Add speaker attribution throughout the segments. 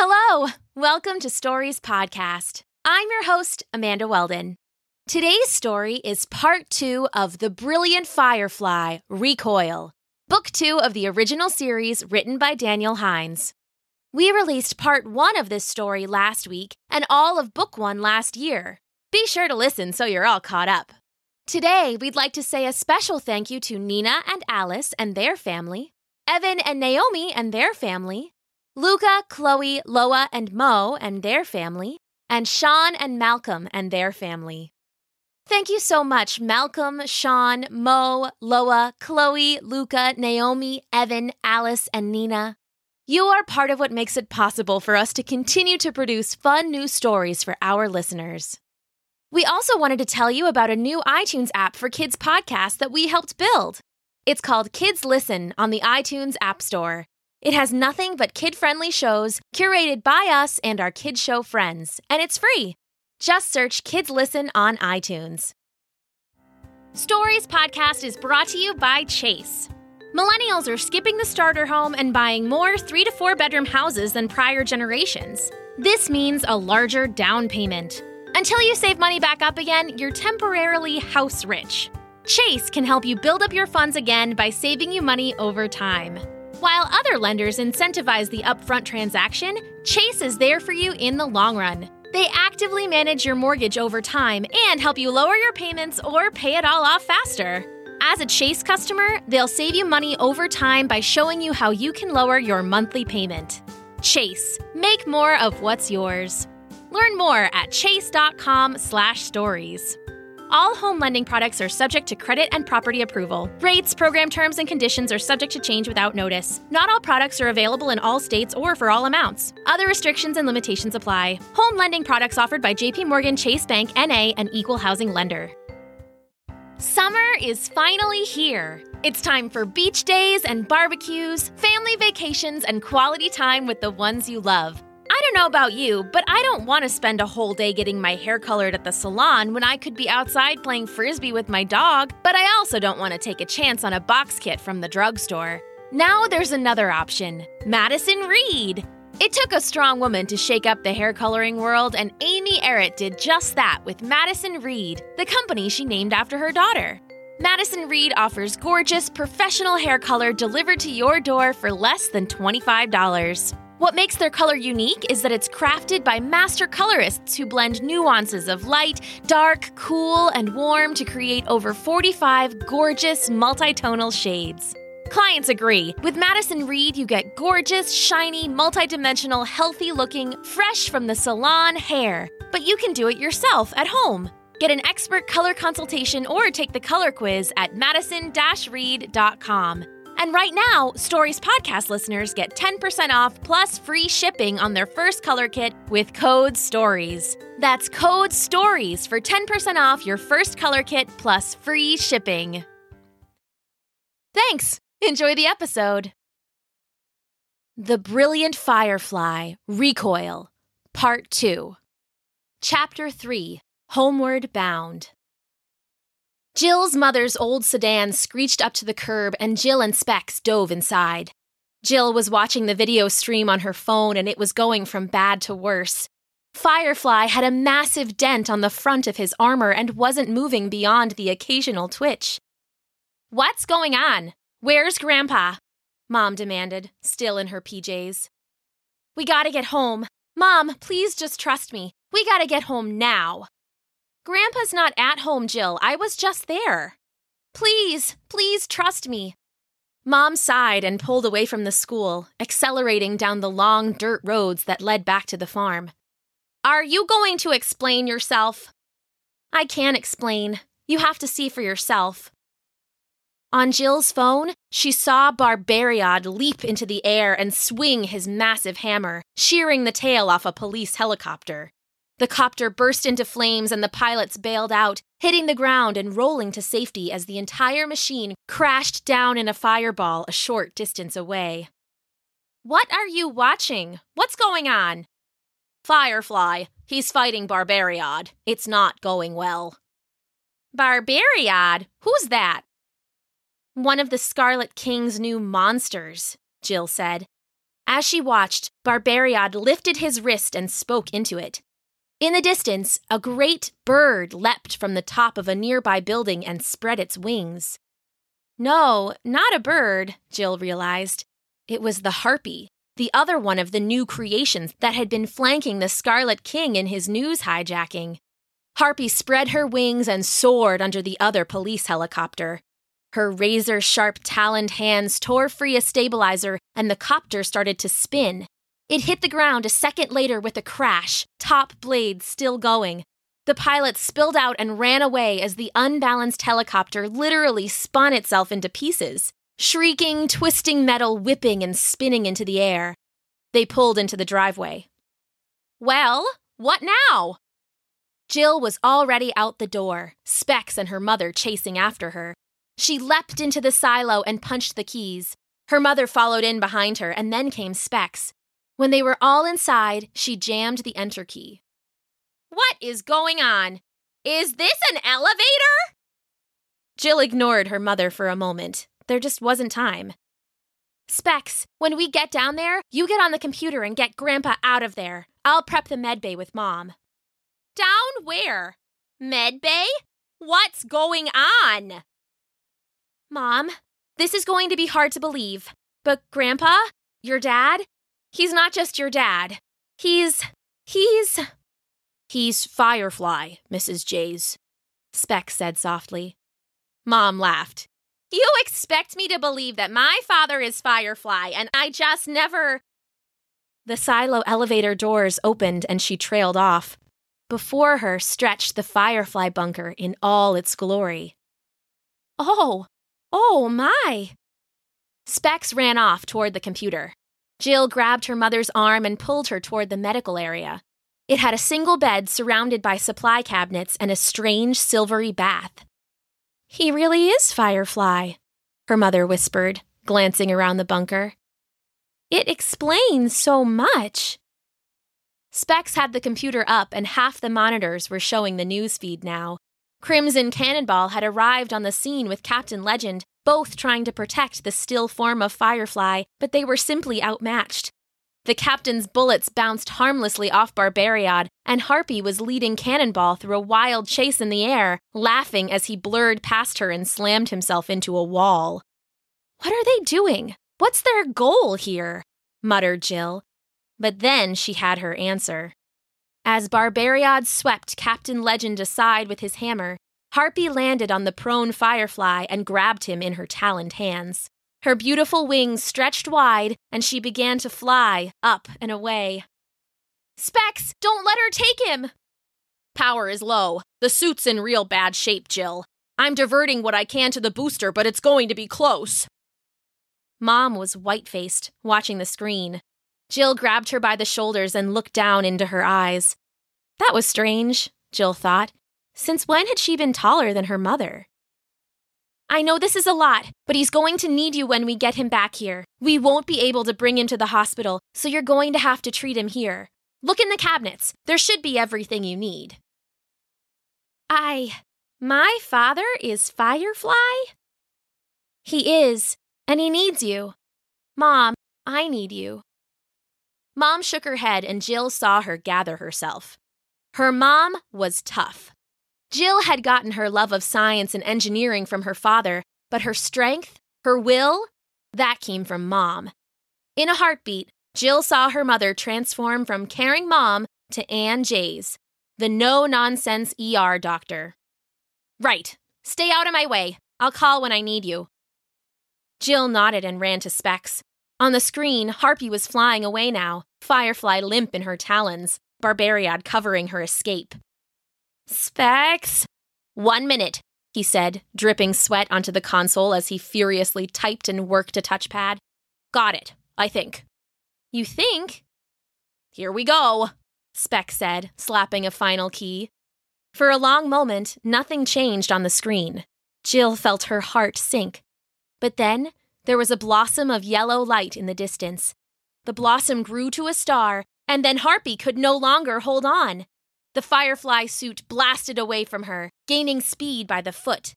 Speaker 1: Hello! Welcome to Stories Podcast. I'm your host, Amanda Weldon. Today's story is part two of The Brilliant Firefly Recoil, book two of the original series written by Daniel Hines. We released part one of this story last week and all of book one last year. Be sure to listen so you're all caught up. Today, we'd like to say a special thank you to Nina and Alice and their family, Evan and Naomi and their family, Luca, Chloe, Loa, and Mo and their family, and Sean and Malcolm and their family. Thank you so much, Malcolm, Sean, Mo, Loa, Chloe, Luca, Naomi, Evan, Alice, and Nina. You are part of what makes it possible for us to continue to produce fun new stories for our listeners. We also wanted to tell you about a new iTunes app for kids' podcasts that we helped build. It's called Kids Listen on the iTunes App Store. It has nothing but kid friendly shows curated by us and our kid show friends, and it's free. Just search Kids Listen on iTunes. Stories Podcast is brought to you by Chase. Millennials are skipping the starter home and buying more three to four bedroom houses than prior generations. This means a larger down payment. Until you save money back up again, you're temporarily house rich. Chase can help you build up your funds again by saving you money over time. While other lenders incentivize the upfront transaction, Chase is there for you in the long run. They actively manage your mortgage over time and help you lower your payments or pay it all off faster. As a Chase customer, they'll save you money over time by showing you how you can lower your monthly payment. Chase, make more of what's yours. Learn more at chase.com/stories. All home lending products are subject to credit and property approval. Rates, program terms, and conditions are subject to change without notice. Not all products are available in all states or for all amounts. Other restrictions and limitations apply. Home lending products offered by JP Morgan Chase Bank NA and Equal Housing Lender. Summer is finally here. It's time for beach days and barbecues, family vacations, and quality time with the ones you love. I don't know about you, but I don't want to spend a whole day getting my hair colored at the salon when I could be outside playing frisbee with my dog, but I also don't want to take a chance on a box kit from the drugstore. Now there's another option Madison Reed. It took a strong woman to shake up the hair coloring world, and Amy Errett did just that with Madison Reed, the company she named after her daughter. Madison Reed offers gorgeous, professional hair color delivered to your door for less than $25. What makes their color unique is that it's crafted by master colorists who blend nuances of light, dark, cool, and warm to create over 45 gorgeous multitonal shades. Clients agree. With Madison Reed, you get gorgeous, shiny, multidimensional, healthy looking, fresh from the salon hair. But you can do it yourself at home. Get an expert color consultation or take the color quiz at madison reed.com. And right now, Stories podcast listeners get 10% off plus free shipping on their first color kit with code STORIES. That's code STORIES for 10% off your first color kit plus free shipping. Thanks. Enjoy the episode. The Brilliant Firefly Recoil, Part 2. Chapter 3 Homeward Bound. Jill's mother's old sedan screeched up to the curb, and Jill and Specs dove inside. Jill was watching the video stream on her phone, and it was going from bad to worse. Firefly had a massive dent on the front of his armor and wasn't moving beyond the occasional twitch. What's going on? Where's Grandpa? Mom demanded, still in her PJs. We gotta get home. Mom, please just trust me. We gotta get home now. Grandpa's not at home, Jill. I was just there. Please, please trust me. Mom sighed and pulled away from the school, accelerating down the long dirt roads that led back to the farm. Are you going to explain yourself? I can't explain. You have to see for yourself. On Jill's phone, she saw Barbariad leap into the air and swing his massive hammer, shearing the tail off a police helicopter. The copter burst into flames and the pilots bailed out, hitting the ground and rolling to safety as the entire machine crashed down in a fireball a short distance away. What are you watching? What's going on? Firefly. He's fighting Barbariad. It's not going well. Barbariad? Who's that? One of the Scarlet King's new monsters, Jill said. As she watched, Barbariad lifted his wrist and spoke into it. In the distance, a great bird leapt from the top of a nearby building and spread its wings. No, not a bird, Jill realized. It was the harpy, the other one of the new creations that had been flanking the Scarlet King in his news hijacking. Harpy spread her wings and soared under the other police helicopter. Her razor sharp taloned hands tore free a stabilizer, and the copter started to spin. It hit the ground a second later with a crash, top blades still going. The pilot spilled out and ran away as the unbalanced helicopter literally spun itself into pieces, shrieking, twisting metal whipping and spinning into the air. They pulled into the driveway. Well, what now? Jill was already out the door, Specs and her mother chasing after her. She leapt into the silo and punched the keys. Her mother followed in behind her, and then came Specs. When they were all inside, she jammed the enter key. What is going on? Is this an elevator? Jill ignored her mother for a moment. There just wasn't time. Specs, when we get down there, you get on the computer and get Grandpa out of there. I'll prep the medbay with Mom. Down where? Medbay? What's going on? Mom, this is going to be hard to believe, but Grandpa, your dad, he's not just your dad. He's. he's. He's Firefly, Mrs. Jays, Specs said softly. Mom laughed. You expect me to believe that my father is Firefly, and I just never. The silo elevator doors opened and she trailed off. Before her stretched the Firefly bunker in all its glory. Oh, Oh, my! Specs ran off toward the computer. Jill grabbed her mother's arm and pulled her toward the medical area. It had a single bed surrounded by supply cabinets and a strange silvery bath. He really is Firefly, her mother whispered, glancing around the bunker. It explains so much. Specs had the computer up, and half the monitors were showing the news feed now. Crimson Cannonball had arrived on the scene with Captain Legend, both trying to protect the still form of Firefly, but they were simply outmatched. The captain's bullets bounced harmlessly off Barbariad, and Harpy was leading Cannonball through a wild chase in the air, laughing as he blurred past her and slammed himself into a wall. What are they doing? What's their goal here? muttered Jill. But then she had her answer. As Barbariad swept Captain Legend aside with his hammer, Harpy landed on the prone Firefly and grabbed him in her taloned hands. Her beautiful wings stretched wide, and she began to fly up and away. Specs, don't let her take him! Power is low. The suit's in real bad shape, Jill. I'm diverting what I can to the booster, but it's going to be close. Mom was white faced, watching the screen. Jill grabbed her by the shoulders and looked down into her eyes. That was strange, Jill thought. Since when had she been taller than her mother? I know this is a lot, but he's going to need you when we get him back here. We won't be able to bring him to the hospital, so you're going to have to treat him here. Look in the cabinets. There should be everything you need. I. My father is Firefly? He is, and he needs you. Mom, I need you. Mom shook her head, and Jill saw her gather herself. Her mom was tough. Jill had gotten her love of science and engineering from her father, but her strength, her will, that came from mom. In a heartbeat, Jill saw her mother transform from caring mom to Ann Jays, the no nonsense ER doctor. Right. Stay out of my way. I'll call when I need you. Jill nodded and ran to Specs. On the screen, Harpy was flying away now, Firefly limp in her talons, Barbariad covering her escape. Specs? One minute, he said, dripping sweat onto the console as he furiously typed and worked a touchpad. Got it, I think. You think? Here we go, Specs said, slapping a final key. For a long moment, nothing changed on the screen. Jill felt her heart sink. But then there was a blossom of yellow light in the distance. The blossom grew to a star, and then Harpy could no longer hold on. The firefly suit blasted away from her, gaining speed by the foot.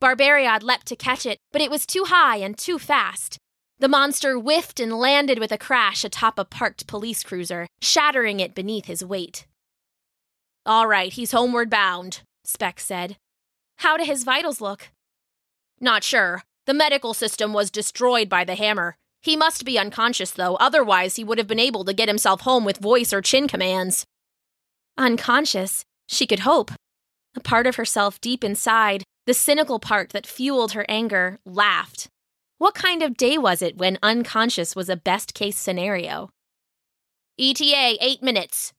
Speaker 1: Barbariad leapt to catch it, but it was too high and too fast. The monster whiffed and landed with a crash atop a parked police cruiser, shattering it beneath his weight. All right, he's homeward bound, Specs said. How do his vitals look? Not sure. The medical system was destroyed by the hammer. He must be unconscious, though, otherwise, he would have been able to get himself home with voice or chin commands. Unconscious? She could hope. A part of herself deep inside, the cynical part that fueled her anger, laughed. What kind of day was it when unconscious was a best case scenario? ETA, eight minutes.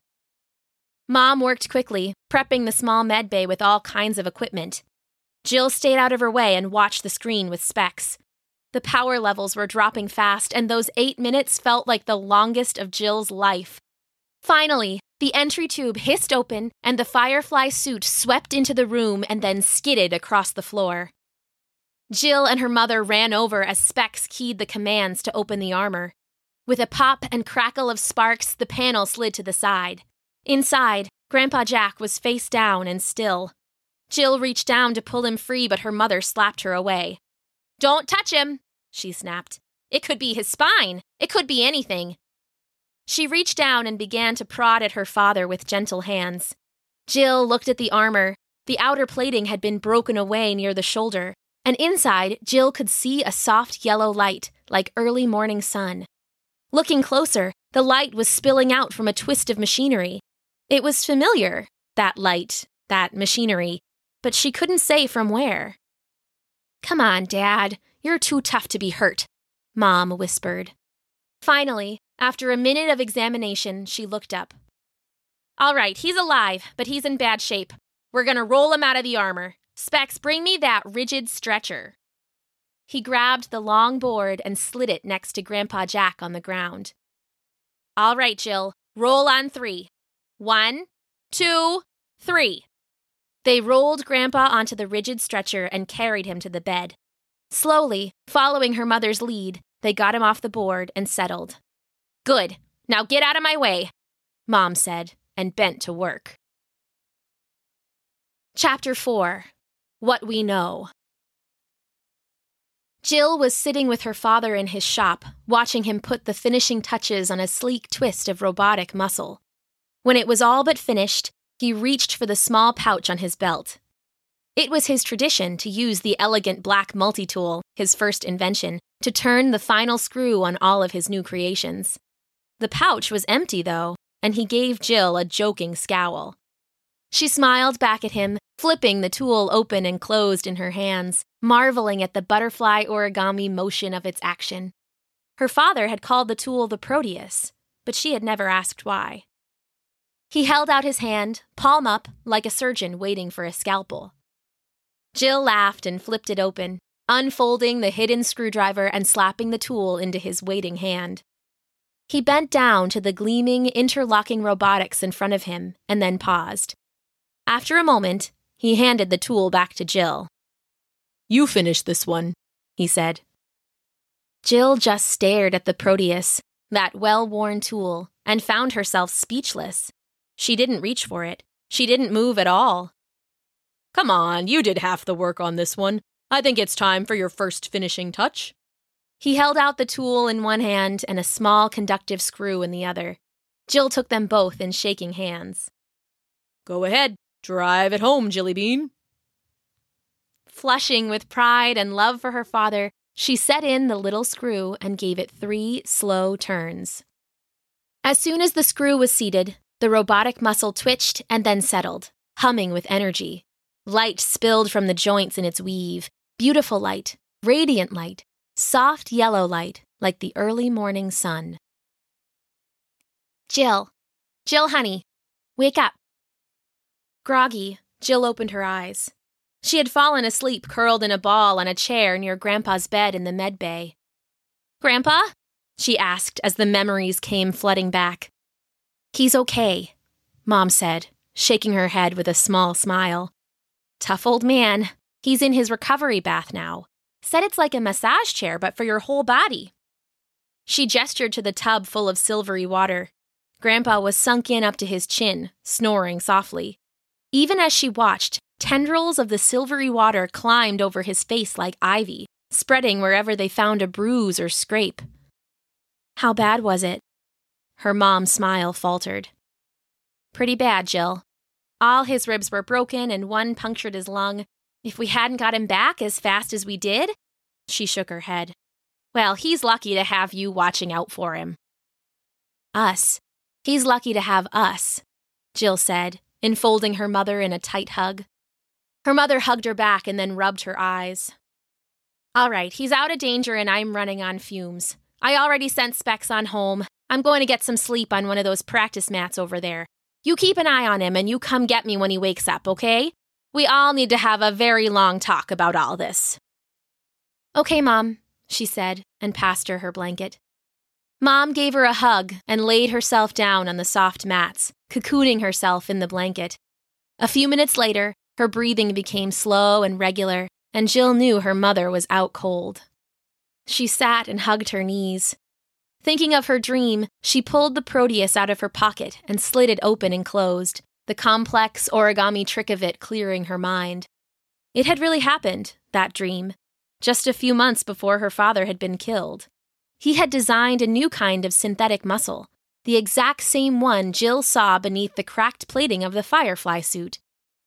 Speaker 1: Mom worked quickly, prepping the small med bay with all kinds of equipment. Jill stayed out of her way and watched the screen with specs. The power levels were dropping fast, and those eight minutes felt like the longest of Jill's life. Finally, the entry tube hissed open, and the Firefly suit swept into the room and then skidded across the floor. Jill and her mother ran over as Specs keyed the commands to open the armor. With a pop and crackle of sparks, the panel slid to the side. Inside, Grandpa Jack was face down and still. Jill reached down to pull him free, but her mother slapped her away. Don't touch him, she snapped. It could be his spine. It could be anything. She reached down and began to prod at her father with gentle hands. Jill looked at the armor. The outer plating had been broken away near the shoulder, and inside, Jill could see a soft yellow light, like early morning sun. Looking closer, the light was spilling out from a twist of machinery. It was familiar, that light, that machinery, but she couldn't say from where. Come on, Dad. You're too tough to be hurt, Mom whispered. Finally, after a minute of examination, she looked up. All right, he's alive, but he's in bad shape. We're to roll him out of the armor. Specs, bring me that rigid stretcher. He grabbed the long board and slid it next to Grandpa Jack on the ground. All right, Jill, roll on three. One, two, three. They rolled Grandpa onto the rigid stretcher and carried him to the bed. Slowly, following her mother's lead, they got him off the board and settled. Good. Now get out of my way, Mom said, and bent to work. Chapter 4 What We Know Jill was sitting with her father in his shop, watching him put the finishing touches on a sleek twist of robotic muscle. When it was all but finished, he reached for the small pouch on his belt. It was his tradition to use the elegant black multi tool, his first invention, to turn the final screw on all of his new creations. The pouch was empty, though, and he gave Jill a joking scowl. She smiled back at him, flipping the tool open and closed in her hands, marveling at the butterfly origami motion of its action. Her father had called the tool the Proteus, but she had never asked why. He held out his hand, palm up, like a surgeon waiting for a scalpel. Jill laughed and flipped it open, unfolding the hidden screwdriver and slapping the tool into his waiting hand. He bent down to the gleaming, interlocking robotics in front of him and then paused. After a moment, he handed the tool back to Jill. You finish this one, he said. Jill just stared at the Proteus, that well worn tool, and found herself speechless. She didn't reach for it. She didn't move at all. Come on, you did half the work on this one. I think it's time for your first finishing touch. He held out the tool in one hand and a small conductive screw in the other. Jill took them both in shaking hands. Go ahead, drive it home, Jillybean. Flushing with pride and love for her father, she set in the little screw and gave it three slow turns. As soon as the screw was seated, the robotic muscle twitched and then settled, humming with energy. Light spilled from the joints in its weave. Beautiful light, radiant light, soft yellow light like the early morning sun. Jill, Jill, honey, wake up. Groggy, Jill opened her eyes. She had fallen asleep curled in a ball on a chair near Grandpa's bed in the med bay. Grandpa? she asked as the memories came flooding back. He's okay, Mom said, shaking her head with a small smile. Tough old man. He's in his recovery bath now. Said it's like a massage chair, but for your whole body. She gestured to the tub full of silvery water. Grandpa was sunk in up to his chin, snoring softly. Even as she watched, tendrils of the silvery water climbed over his face like ivy, spreading wherever they found a bruise or scrape. How bad was it? Her mom's smile faltered. Pretty bad, Jill. All his ribs were broken and one punctured his lung. If we hadn't got him back as fast as we did, she shook her head. Well, he's lucky to have you watching out for him. Us. He's lucky to have us, Jill said, enfolding her mother in a tight hug. Her mother hugged her back and then rubbed her eyes. All right, he's out of danger and I'm running on fumes. I already sent Specs on home. I'm going to get some sleep on one of those practice mats over there. You keep an eye on him and you come get me when he wakes up, okay? We all need to have a very long talk about all this. Okay, Mom, she said, and passed her her blanket. Mom gave her a hug and laid herself down on the soft mats, cocooning herself in the blanket. A few minutes later, her breathing became slow and regular, and Jill knew her mother was out cold. She sat and hugged her knees. Thinking of her dream, she pulled the Proteus out of her pocket and slid it open and closed, the complex origami trick of it clearing her mind. It had really happened, that dream, just a few months before her father had been killed. He had designed a new kind of synthetic muscle, the exact same one Jill saw beneath the cracked plating of the Firefly suit.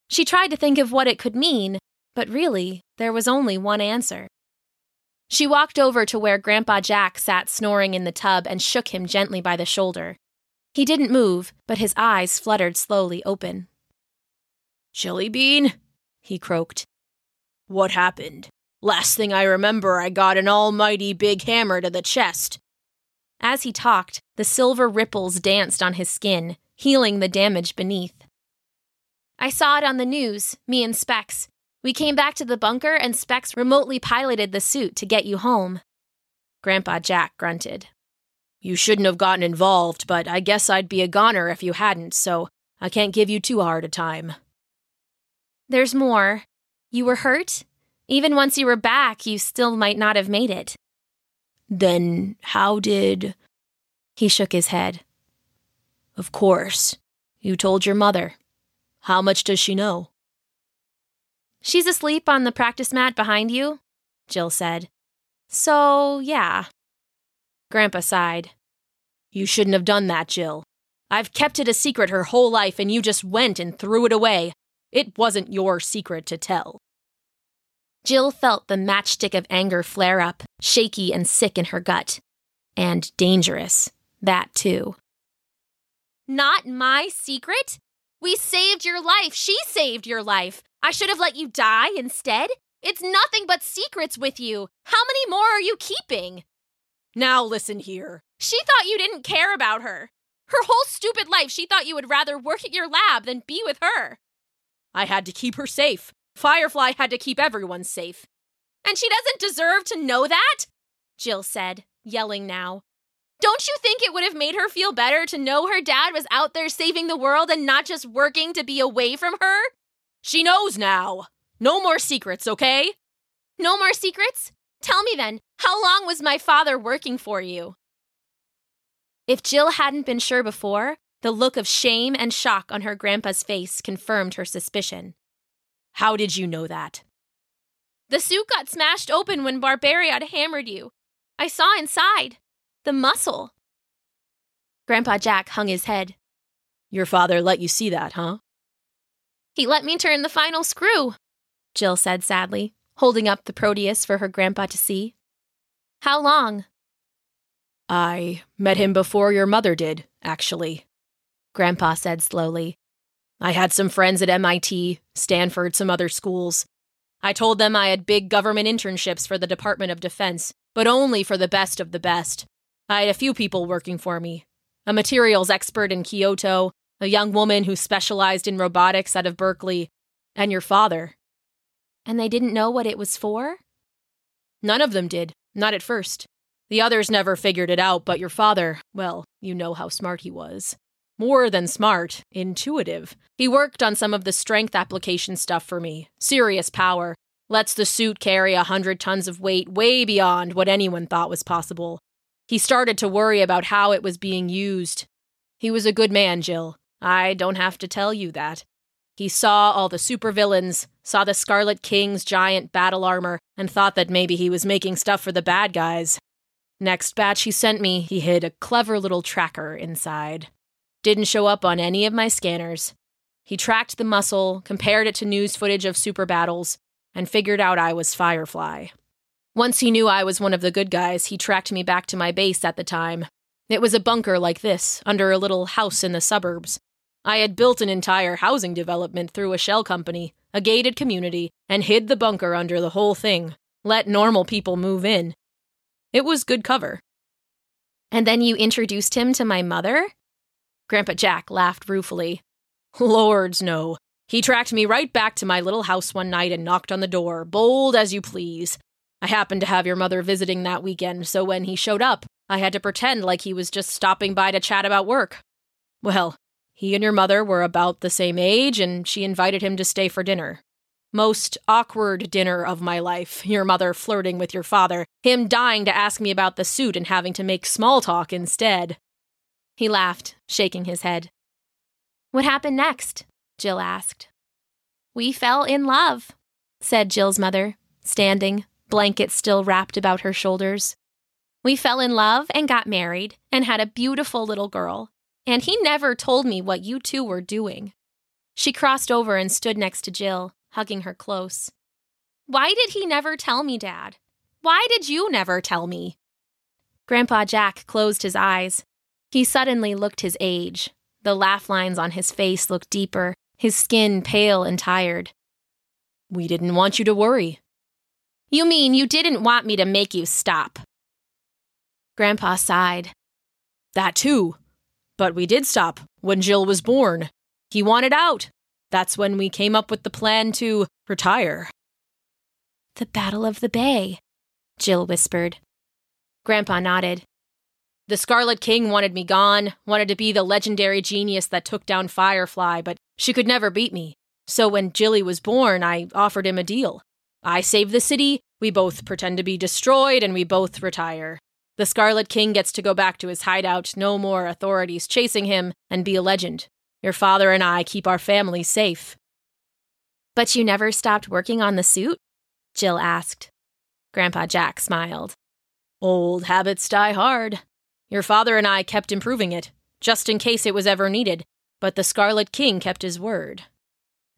Speaker 1: She tried to think of what it could mean, but really, there was only one answer. She walked over to where Grandpa Jack sat snoring in the tub and shook him gently by the shoulder. He didn't move, but his eyes fluttered slowly open.
Speaker 2: Jillybean? he croaked. What happened? Last thing I remember, I got an almighty big hammer to the chest.
Speaker 1: As he talked, the silver ripples danced on his skin, healing the damage beneath. I saw it on the news, me and Specs. We came back to the bunker and Specs remotely piloted the suit to get you home.
Speaker 2: Grandpa Jack grunted. You shouldn't have gotten involved, but I guess I'd be a goner if you hadn't, so I can't give you too hard a time.
Speaker 1: There's more. You were hurt? Even once you were back, you still might not have made it.
Speaker 2: Then how did. He shook his head. Of course. You told your mother. How much does she know?
Speaker 1: She's asleep on the practice mat behind you, Jill said. So, yeah.
Speaker 2: Grandpa sighed. You shouldn't have done that, Jill. I've kept it a secret her whole life, and you just went and threw it away. It wasn't your secret to tell.
Speaker 1: Jill felt the matchstick of anger flare up, shaky and sick in her gut. And dangerous. That, too. Not my secret? We saved your life. She saved your life. I should have let you die instead. It's nothing but secrets with you. How many more are you keeping?
Speaker 2: Now listen here.
Speaker 1: She thought you didn't care about her. Her whole stupid life, she thought you would rather work at your lab than be with her.
Speaker 2: I had to keep her safe. Firefly had to keep everyone safe.
Speaker 1: And she doesn't deserve to know that? Jill said, yelling now. Don't you think it would have made her feel better to know her dad was out there saving the world and not just working to be away from her?
Speaker 2: She knows now. No more secrets, okay?
Speaker 1: No more secrets? Tell me then, how long was my father working for you? If Jill hadn't been sure before, the look of shame and shock on her grandpa's face confirmed her suspicion.
Speaker 2: How did you know that?
Speaker 1: The suit got smashed open when Barbariad hammered you. I saw inside. The muscle. Grandpa Jack hung his head.
Speaker 2: Your father let you see that, huh?
Speaker 1: He let me turn the final screw, Jill said sadly, holding up the Proteus for her grandpa to see. How long?
Speaker 2: I met him before your mother did, actually, Grandpa said slowly. I had some friends at MIT, Stanford, some other schools. I told them I had big government internships for the Department of Defense, but only for the best of the best. I had a few people working for me a materials expert in Kyoto, a young woman who specialized in robotics out of Berkeley, and your father.
Speaker 1: And they didn't know what it was for?
Speaker 2: None of them did, not at first. The others never figured it out, but your father, well, you know how smart he was. More than smart, intuitive. He worked on some of the strength application stuff for me. Serious power. Lets the suit carry a hundred tons of weight way beyond what anyone thought was possible. He started to worry about how it was being used. He was a good man, Jill. I don't have to tell you that. He saw all the supervillains, saw the Scarlet King's giant battle armor, and thought that maybe he was making stuff for the bad guys. Next batch he sent me, he hid a clever little tracker inside. Didn't show up on any of my scanners. He tracked the muscle, compared it to news footage of super battles, and figured out I was Firefly. Once he knew I was one of the good guys, he tracked me back to my base at the time. It was a bunker like this, under a little house in the suburbs. I had built an entire housing development through a shell company, a gated community, and hid the bunker under the whole thing. Let normal people move in. It was good cover.
Speaker 1: And then you introduced him to my mother?
Speaker 2: Grandpa Jack laughed ruefully. Lords, no. He tracked me right back to my little house one night and knocked on the door, bold as you please. I happened to have your mother visiting that weekend, so when he showed up, I had to pretend like he was just stopping by to chat about work. Well, he and your mother were about the same age, and she invited him to stay for dinner. Most awkward dinner of my life, your mother flirting with your father, him dying to ask me about the suit and having to make small talk instead.
Speaker 1: He laughed, shaking his head. What happened next? Jill asked. We fell in love, said Jill's mother, standing, blanket still wrapped about her shoulders. We fell in love and got married and had a beautiful little girl, and he never told me what you two were doing. She crossed over and stood next to Jill, hugging her close. Why did he never tell me, Dad? Why did you never tell me? Grandpa Jack closed his eyes. He suddenly looked his age. The laugh lines on his face looked deeper, his skin pale and tired.
Speaker 2: We didn't want you to worry,
Speaker 1: you mean you didn't want me to make you stop? Grandpa sighed.
Speaker 2: That too. But we did stop when Jill was born. He wanted out. That's when we came up with the plan to retire.
Speaker 1: The Battle of the Bay, Jill whispered. Grandpa nodded.
Speaker 2: The Scarlet King wanted me gone, wanted to be the legendary genius that took down Firefly, but she could never beat me. So when Jilly was born, I offered him a deal. I save the city, we both pretend to be destroyed, and we both retire. The Scarlet King gets to go back to his hideout, no more authorities chasing him, and be a legend. Your father and I keep our family safe.
Speaker 1: But you never stopped working on the suit? Jill asked. Grandpa Jack smiled.
Speaker 2: Old habits die hard. Your father and I kept improving it, just in case it was ever needed, but the Scarlet King kept his word.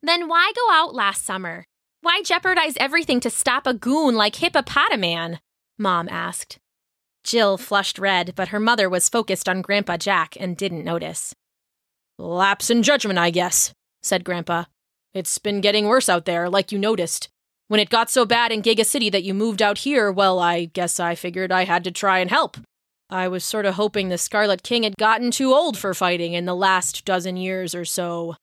Speaker 1: Then why go out last summer? Why jeopardize everything to stop a goon like Hippopotaman? Mom asked. Jill flushed red, but her mother was focused on Grandpa Jack and didn't notice.
Speaker 2: Lapse in judgment, I guess, said Grandpa. It's been getting worse out there, like you noticed. When it got so bad in Giga City that you moved out here, well, I guess I figured I had to try and help. I was sort of hoping the Scarlet King had gotten too old for fighting in the last dozen years or so.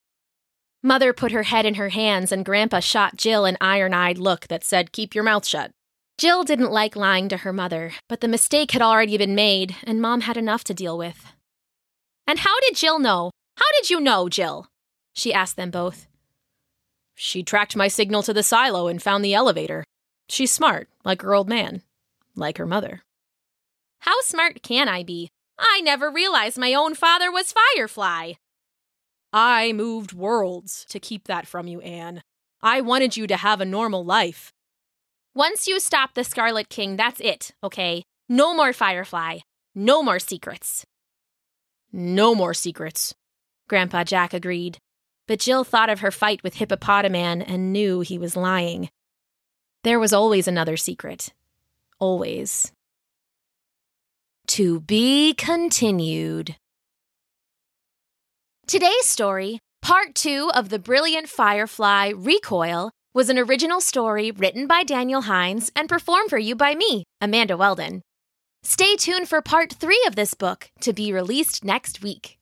Speaker 1: Mother put her head in her hands, and Grandpa shot Jill an iron eyed look that said, Keep your mouth shut. Jill didn't like lying to her mother, but the mistake had already been made, and Mom had enough to deal with. And how did Jill know? How did you know, Jill? She asked them both.
Speaker 2: She tracked my signal to the silo and found the elevator. She's smart, like her old man, like her mother.
Speaker 1: How smart can I be? I never realized my own father was Firefly.
Speaker 2: I moved worlds to keep that from you, Anne. I wanted you to have a normal life.
Speaker 1: Once you stop the Scarlet King, that's it, okay? No more Firefly. No more secrets.
Speaker 2: No more secrets, Grandpa Jack agreed. But Jill thought of her fight with Hippopotaman and knew he was lying. There was always another secret. Always.
Speaker 1: To be continued. Today's story, part two of The Brilliant Firefly Recoil, was an original story written by Daniel Hines and performed for you by me, Amanda Weldon. Stay tuned for part three of this book to be released next week.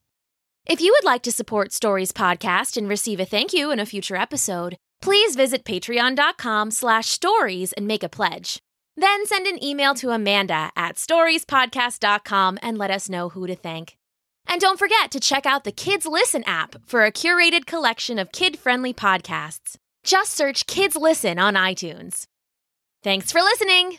Speaker 1: If you would like to support Stories Podcast and receive a thank you in a future episode, please visit patreon.com slash stories and make a pledge. Then send an email to Amanda at storiespodcast.com and let us know who to thank. And don't forget to check out the Kids Listen app for a curated collection of kid friendly podcasts. Just search Kids Listen on iTunes. Thanks for listening.